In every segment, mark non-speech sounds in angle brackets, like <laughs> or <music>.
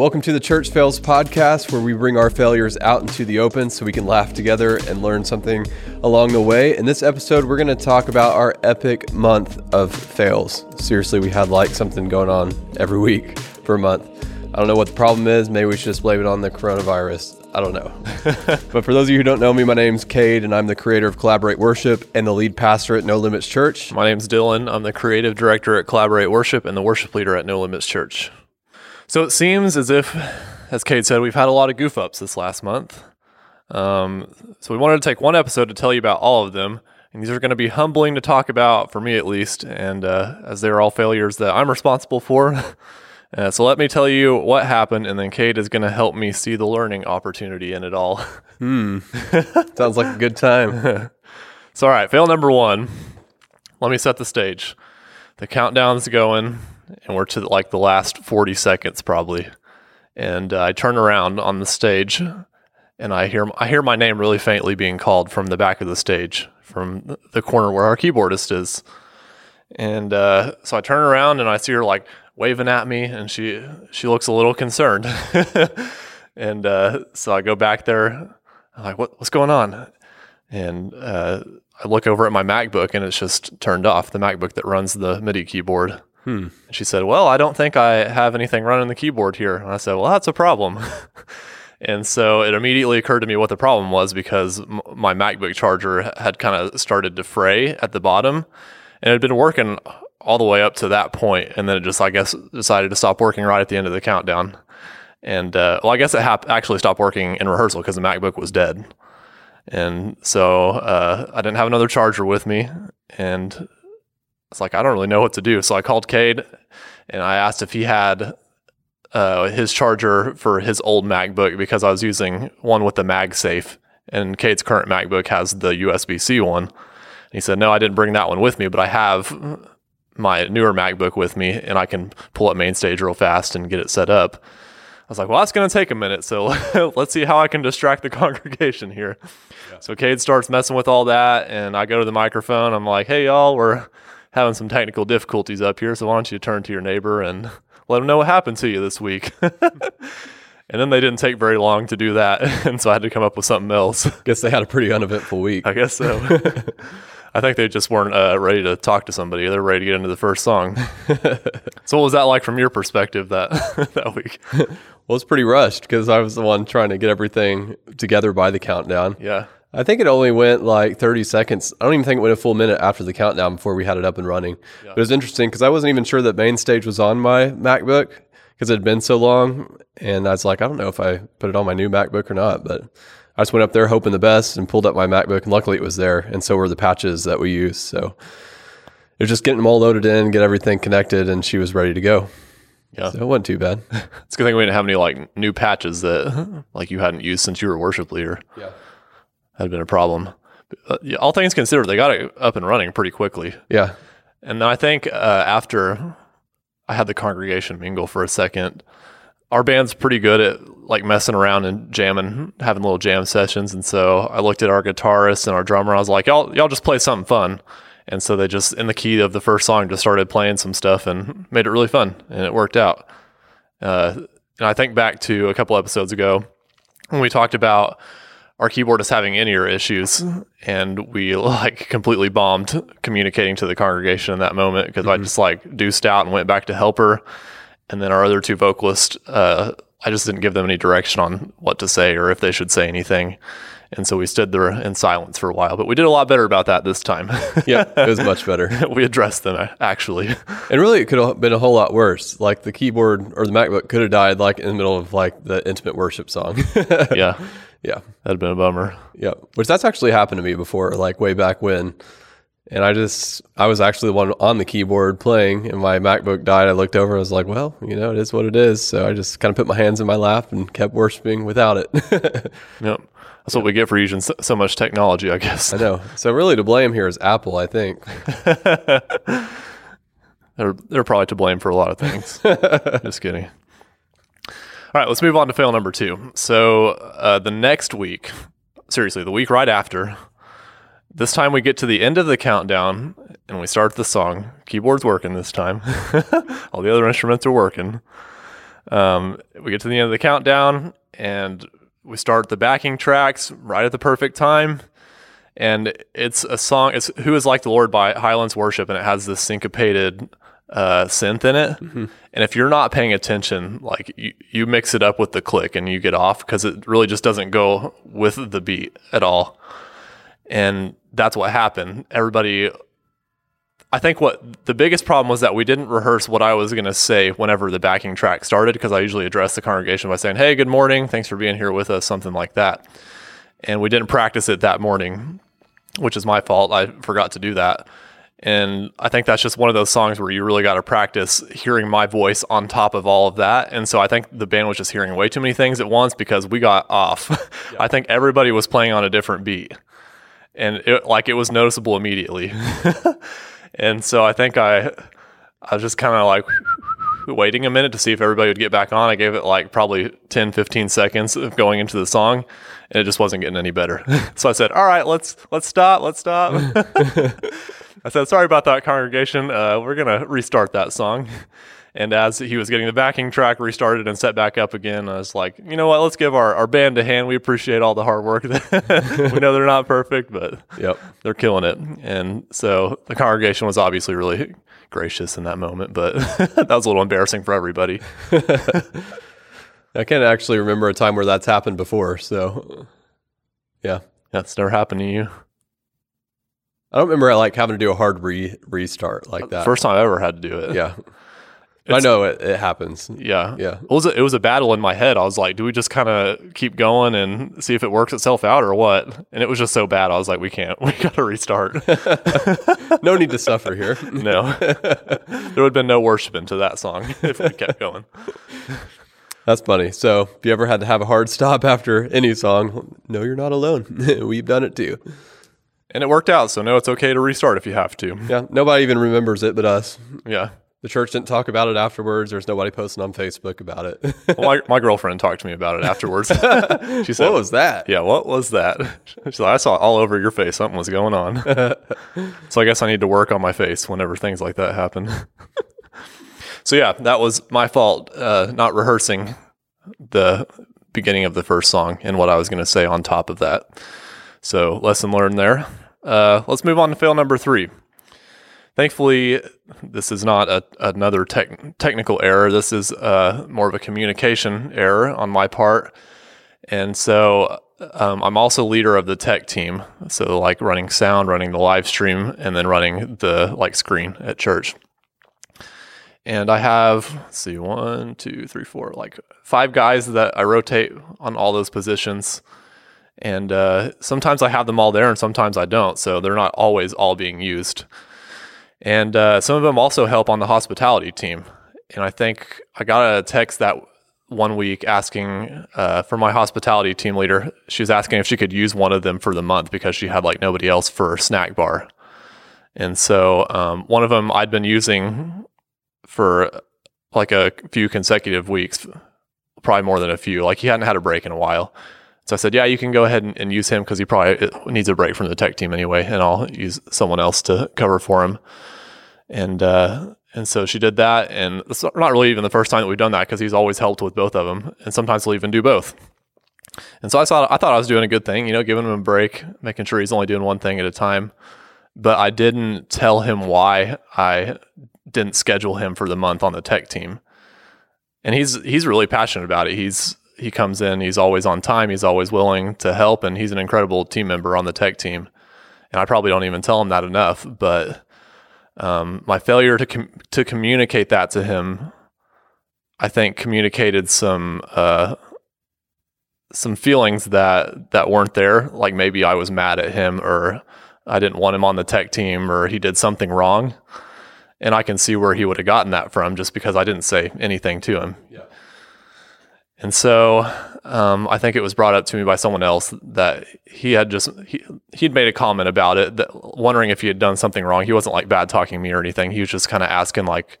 Welcome to the Church Fails podcast, where we bring our failures out into the open so we can laugh together and learn something along the way. In this episode, we're going to talk about our epic month of fails. Seriously, we had like something going on every week for a month. I don't know what the problem is. Maybe we should just blame it on the coronavirus. I don't know. <laughs> but for those of you who don't know me, my name's Cade, and I'm the creator of Collaborate Worship and the lead pastor at No Limits Church. My name's Dylan. I'm the creative director at Collaborate Worship and the worship leader at No Limits Church. So it seems as if, as Cade said, we've had a lot of goof ups this last month. Um, so we wanted to take one episode to tell you about all of them. And these are going to be humbling to talk about, for me at least, and uh, as they're all failures that I'm responsible for. <laughs> uh, so let me tell you what happened, and then Cade is going to help me see the learning opportunity in it all. Hmm. <laughs> Sounds like a good time. so, all right, fail number one. Let me set the stage. The countdown's going and we're to like the last 40 seconds probably. And uh, I turn around on the stage and I hear I hear my name really faintly being called from the back of the stage, from the corner where our keyboardist is. And uh, so I turn around and I see her like waving at me, and she she looks a little concerned. <laughs> and uh, so I go back there. I'm like, what, what's going on? And uh, I look over at my MacBook, and it's just turned off. The MacBook that runs the MIDI keyboard. Hmm. And she said, Well, I don't think I have anything running the keyboard here. And I said, Well, that's a problem. <laughs> and so it immediately occurred to me what the problem was because m- my MacBook charger had kind of started to fray at the bottom and it had been working all the way up to that point, And then it just, I guess, decided to stop working right at the end of the countdown. And uh, well, I guess it actually stopped working in rehearsal because the MacBook was dead. And so uh, I didn't have another charger with me. And was like, I don't really know what to do. So I called Cade and I asked if he had uh, his charger for his old MacBook because I was using one with the MagSafe, and Cade's current MacBook has the USB C one. And he said, No, I didn't bring that one with me, but I have my newer MacBook with me, and I can pull up MainStage real fast and get it set up. I was like, well, that's going to take a minute. So <laughs> let's see how I can distract the <laughs> congregation here. Yeah. So Cade starts messing with all that, and I go to the microphone. I'm like, hey, y'all, we're having some technical difficulties up here. So why don't you turn to your neighbor and <laughs> let them know what happened to you this week? <laughs> and then they didn't take very long to do that. <laughs> And so I had to come up with something else. Guess they had a pretty uneventful week. I guess so. I think they just weren't uh, ready to talk to somebody. They're ready to get into the first song. so, what was that like from your perspective that that week? Well, it's pretty rushed because I was the one trying to get everything together by the countdown. Yeah. I think it only went like 30 seconds. I don't even think it went a full minute after the countdown before we had it up and running. Yeah. But it was interesting because I wasn't even sure that MainStage was on my MacBook because it had been so long. And I was like, I don't know if I put it on my new MacBook or not. But I just went up there hoping the best and pulled up my MacBook. And luckily it was there. And so were the patches that we used. So it was just getting them all loaded in, get everything connected, and she was ready to go. Yeah. So it wasn't too bad. <laughs> it's a good thing we didn't have any like new patches that like you hadn't used since you were worship leader. Yeah had been a problem. Uh, all things considered, they got it up and running pretty quickly. Yeah. And then I think uh, after I had the congregation mingle for a second, our band's pretty good at like messing around and jamming, having little jam sessions. And so I looked at our guitarist and our drummer. I was like, y'all, y'all just play something fun. And so they just, in the key of the first song, just started playing some stuff and made it really fun. And it worked out. Uh, and I think back to a couple episodes ago when we talked about our keyboard is having in-ear issues and we <laughs> like completely bombed communicating to the congregation in that moment because mm-hmm. I just like deuced out and went back to help her. And then our other two vocalists, uh, I just didn't give them any direction on what to say or if they should say anything. And so we stood there in silence for a while, but we did a lot better about that this time. <laughs> yeah, it was much better. <laughs> we addressed them actually. And really, it could have been a whole lot worse. Like the keyboard or the MacBook could have died like in the middle of like the intimate worship song. yeah. Yeah. That'd been a bummer. Yeah. Which that's actually happened to me before, like way back when. And I just, I was actually the one on the keyboard playing, and my MacBook died. I looked over, I was like, well, you know, it is what it is. So I just kind of put my hands in my lap and kept worshiping without it. <laughs> yep. That's what we get for using so, so, much technology, I guess. I know. So really to blame here is Apple, I think. <laughs> they're, they're probably to blame for a lot of things. <laughs> just kidding. All right, let's move on to fail number two. So uh, the next week, seriously, the week right after, this time we get to the end of the countdown and we start the song. Keyboard's working this time. <laughs> All the other instruments are working. Um, we get to the end of the countdown and we start the backing tracks right at the perfect time. And it's a song, it's Who is Like the Lord by Highlands Worship, and it has this syncopated uh, synth in it. And if you're not paying attention, like you, you mix it up with the click and you get off because it really just doesn't go with the beat at all. And that's what happened. Everybody I think what the biggest problem was that we didn't rehearse what I was going to say whenever the backing track started because I usually address the congregation by saying, "Hey, good morning. Thanks for being here with us," something like that. And we didn't practice it that morning, which is my fault. I forgot to do that. And I think that's just one of those songs where you really got to practice hearing my voice on top of all of that. And so I think the band was just hearing way too many things at once because we got off. <laughs> I think everybody was playing on a different beat. And it, like it was noticeable immediately. <laughs> And so I think I I was just kind of like waiting a minute to see if everybody would get back on. I gave it like probably 10, 15 seconds of going into the song and it just wasn't getting any better. <laughs> so I said, "All right, let's let's stop. Let's stop." I said, "Sorry about that congregation. Uh, we're going to restart that song." And as he was getting the backing track restarted and set back up again, I was like, you know what? Let's give our, our band a hand. We appreciate all the hard work. <laughs> we know they're not perfect, but Yep. they're killing it. And so the congregation was obviously really gracious in that moment, but <laughs> that was a little embarrassing for everybody. <laughs> I can't actually remember a time where that's happened before. So, yeah. That's never happened to you. I don't remember like having to do a hard re- restart like that. First time I ever had to do it. yeah. I know it, it happens. Yeah. Yeah. It was a, it was a battle in my head. I was like, do we just kind of keep going and see if it works itself out or what? And it was just so bad. I was like, we can't. <laughs> We got to restart. <laughs> No need to suffer here. <laughs> no. there would have been no worshiping to that song if we kept going. That's funny. So, if you ever had to have a hard stop after any song, no, you're not alone. We've done it too. And it worked out. So no, it's okay to restart if you have to. Yeah. Nobody even remembers it but us. Yeah. The church didn't talk about it afterwards. There's nobody posting on Facebook about it. <laughs> Well, my, my girlfriend talked to me about it afterwards. <laughs> she said, what was that? Yeah, what was that? She's like, I saw all over your face. Something was going on. <laughs> so I guess I need to work on my face whenever things like that happen. so yeah, that was my fault, uh, not rehearsing the beginning of the first song and what I was going to say on top of that. So lesson learned there. Uh, let's move on to fail number three. Thankfully, this is not a, another tech, technical error. This is uh, more of a communication error on my part. And so um, I'm also leader of the tech team. So like running sound, running the live stream, and then running the like screen at church. And I have, let's see, one, two, three, four, like five guys that I rotate on all those positions. And uh, sometimes I have them all there and sometimes I don't. So they're not always all being used. And uh, some of them also help on the hospitality team. And I think I got a text that one week asking uh, for my hospitality team leader. She was asking if she could use one of them for the month because she had like nobody else for snack bar. And so um, one of them I'd been using for like a few consecutive weeks, probably more than a few. Like he hadn't had a break in a while. So I said, yeah, you can go ahead and, and use him because he probably needs a break from the tech team anyway, and I'll use someone else to cover for him. And uh, and so she did that, and it's not really even the first time that we've done that because he's always helped with both of them, and sometimes he'll even do both. And so I thought I thought I was doing a good thing, you know, giving him a break, making sure he's only doing one thing at a time. But I didn't tell him why I didn't schedule him for the month on the tech team. And he's he's really passionate about it. He's he comes in, he's always on time, he's always willing to help, and he's an incredible team member on the tech team. And I probably don't even tell him that enough, but um, my failure to com- to communicate that to him, I think, communicated some uh, some feelings that that weren't there. Like maybe I was mad at him, or I didn't want him on the tech team, or he did something wrong. And I can see where he would have gotten that from, just because I didn't say anything to him. Yeah. And so um, I think it was brought up to me by someone else that he had just he, he'd made a comment about it, that, wondering if he had done something wrong. He wasn't like bad talking me or anything. He was just kind of asking like,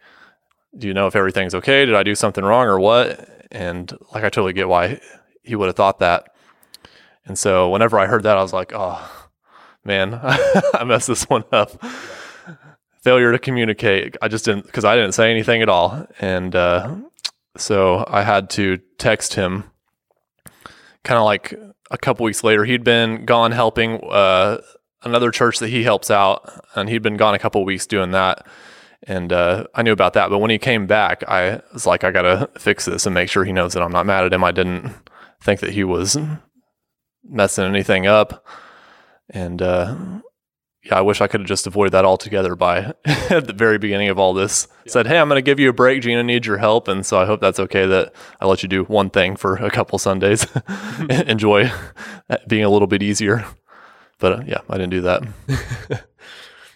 "Do you know if everything's okay? Did I do something wrong or what?" And like I totally get why he would have thought that. And so whenever I heard that, I was like, "Oh man, <laughs> I messed this one up." Failure to communicate. I just didn't because I didn't say anything at all, and uh, So I had to text him kind of like a couple weeks later. He'd been gone helping uh, another church that he helps out, and he'd been gone a couple weeks doing that. And uh, I knew about that. But when he came back, I was like, I got to fix this and make sure he knows that I'm not mad at him. I didn't think that he was messing anything up. And uh, yeah, I wish I could have just avoided that altogether by <laughs> at the very beginning of all this. Yeah. Said, hey, I'm going to give you a break. Gina needs your help. And so I hope that's okay that I let you do one thing for a couple Sundays. <laughs> <laughs> Enjoy being a little bit easier. But uh, yeah, I didn't do that.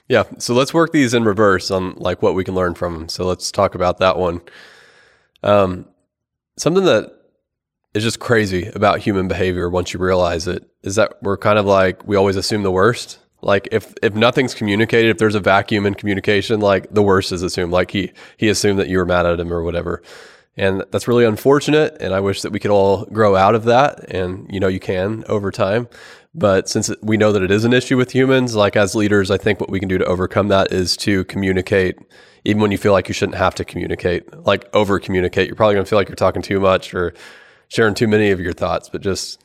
Yeah. So let's work these in reverse on like what we can learn from them. So let's talk about that one. Um, something that is just crazy about human behavior once you realize it is that we're kind of like we always assume the worst. Like if if nothing's communicated, if there's a vacuum in communication, like the worst is assumed. Like he he assumed that you were mad at him or whatever. And that's really unfortunate. And I wish that we could all grow out of that. And you know, you can over time. But since we know that it is an issue with humans, like as leaders, I think what we can do to overcome that is to communicate, even when you feel like you shouldn't have to communicate, like over communicate. You're probably going to feel like you're talking too much or sharing too many of your thoughts, but just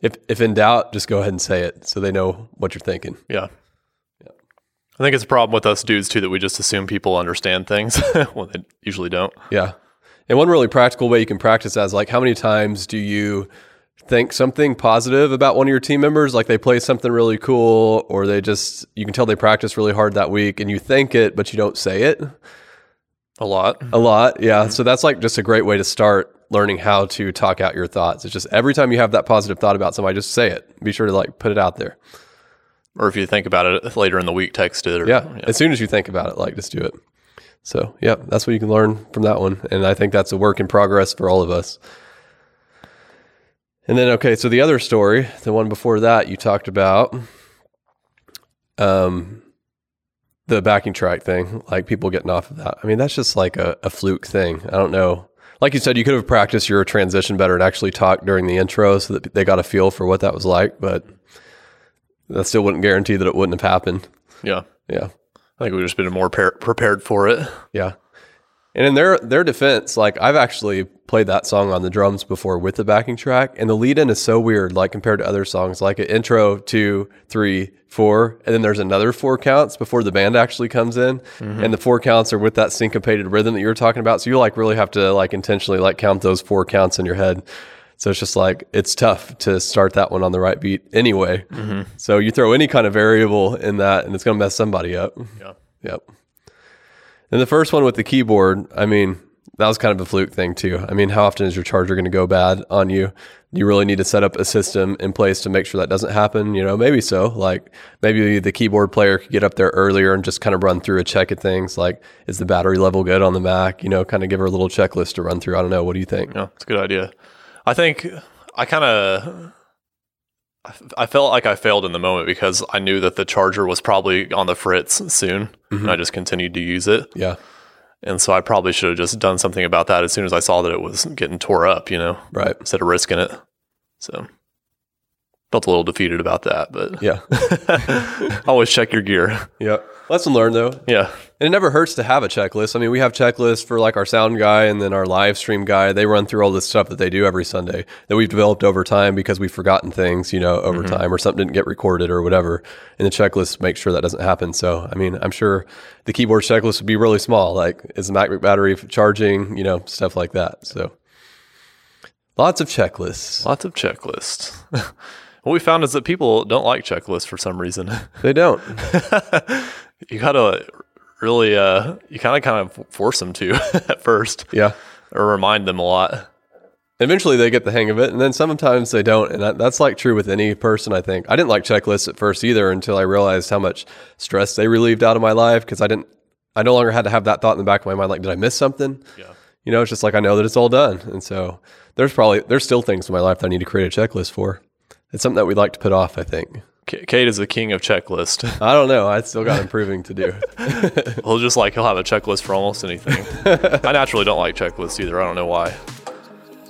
if, if in doubt, just go ahead and say it so they know what you're thinking. Yeah. yeah. I think it's a problem with us dudes too that we just assume people understand things <laughs> when they usually don't. Yeah. And one really practical way you can practice that is like how many times do you think something positive about one of your team members, like they play something really cool, or they just, you can tell they practice really hard that week and you think it, but you don't say it. A lot. A lot. Yeah. Mm-hmm. So that's like just a great way to start learning how to talk out your thoughts. It's just every time you have that positive thought about somebody, just say it. Be sure to like put it out there. Or if you think about it later in the week, text it. Or, yeah, yeah. As soon as you think about it, like just do it. So, yeah, that's what you can learn from that one. And I think that's a work in progress for all of us. And then, okay, so the other story, the one before that, you talked about um, the backing track thing, like people getting off of that. I mean, that's just like a, a fluke thing. I don't know. Like you said, you could have practiced your transition better and actually talked during the intro so that they got a feel for what that was like, but that still wouldn't guarantee that it wouldn't have happened. Yeah. Yeah. I think we've just been more par- prepared for it. Yeah. And in their their defense, like I've actually played that song on the drums before with the backing track, and the lead in is so weird, like compared to other songs, like an intro, two, three, four, and then there's another four counts before the band actually comes in, mm-hmm. and the four counts are with that syncopated rhythm that you were talking about. So you like really have to like intentionally like count those four counts in your head. So it's just like it's tough to start that one on the right beat anyway. Mm-hmm. So you throw any kind of variable in that, and it's going to mess somebody up. Yeah. Yep. And the first one with the keyboard, I mean, that was kind of a fluke thing too. I mean, how often is your charger going to go bad on you? You really need to set up a system in place to make sure that doesn't happen. You know, maybe so. Like maybe the keyboard player could get up there earlier and just kind of run through a check of things. Like, is the battery level good on the Mac? You know, kind of give her a little checklist to run through. I don't know. What do you think? Yeah, it's a good idea. I think I kind of I felt like I failed in the moment because I knew that the charger was probably on the fritz soon, mm-hmm. and I just continued to use it. Yeah. And so I probably should have just done something about that as soon as I saw that it was getting tore up, you know, right? Instead of risking it. So felt a little defeated about that, but yeah, <laughs> always check your gear. Yeah. Lesson learned though. Yeah. And it never hurts to have a checklist. I mean, we have checklists for like our sound guy and then our live stream guy. They run through all this stuff that they do every Sunday that we've developed over time because we've forgotten things, you know, over mm-hmm. time or something didn't get recorded or whatever. And the checklist makes sure that doesn't happen. So, I mean, I'm sure the keyboard checklist would be really small. Like, is the MacBook battery charging, you know, stuff like that. So, lots of checklists. Lots of checklists. <laughs> what we found is that people don't like checklists for some reason. <laughs> They don't. <laughs> you gotta really uh you kind of kind of force them to <laughs> at first. Yeah. Or remind them a lot. Eventually they get the hang of it and then sometimes they don't and that, that's like true with any person i think. I didn't like checklists at first either until i realized how much stress they relieved out of my life because i didn't i no longer had to have that thought in the back of my mind like did i miss something? Yeah. You know it's just like i know that it's all done and so there's probably there's still things in my life that i need to create a checklist for it's something that we'd like to put off i think Cade is the king of checklist. <laughs> I don't know. I still got improving to do. <laughs> he'll just like he'll have a checklist for almost anything. <laughs> I naturally don't like checklists either. I don't know why.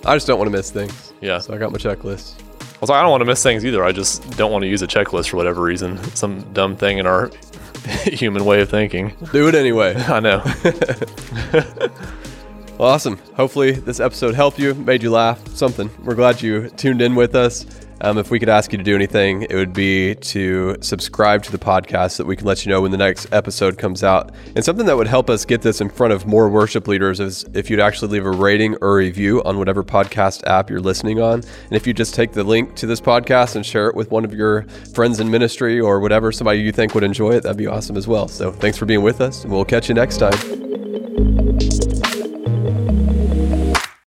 I just don't want to miss things. Yeah. So I got my checklist. I was like, I don't want to miss things either. I just don't want to use a checklist for whatever reason. Some dumb thing in our human way of thinking. Do it anyway. I know. Well, awesome. Hopefully, this episode helped you, made you laugh, something. We're glad you tuned in with us. Um, if we could ask you to do anything, it would be to subscribe to the podcast so that we can let you know when the next episode comes out. And something that would help us get this in front of more worship leaders is if you'd actually leave a rating or a review on whatever podcast app you're listening on. And if you just take the link to this podcast and share it with one of your friends in ministry or whatever, somebody you think would enjoy it, that'd be awesome as well. So thanks for being with us, and we'll catch you next time.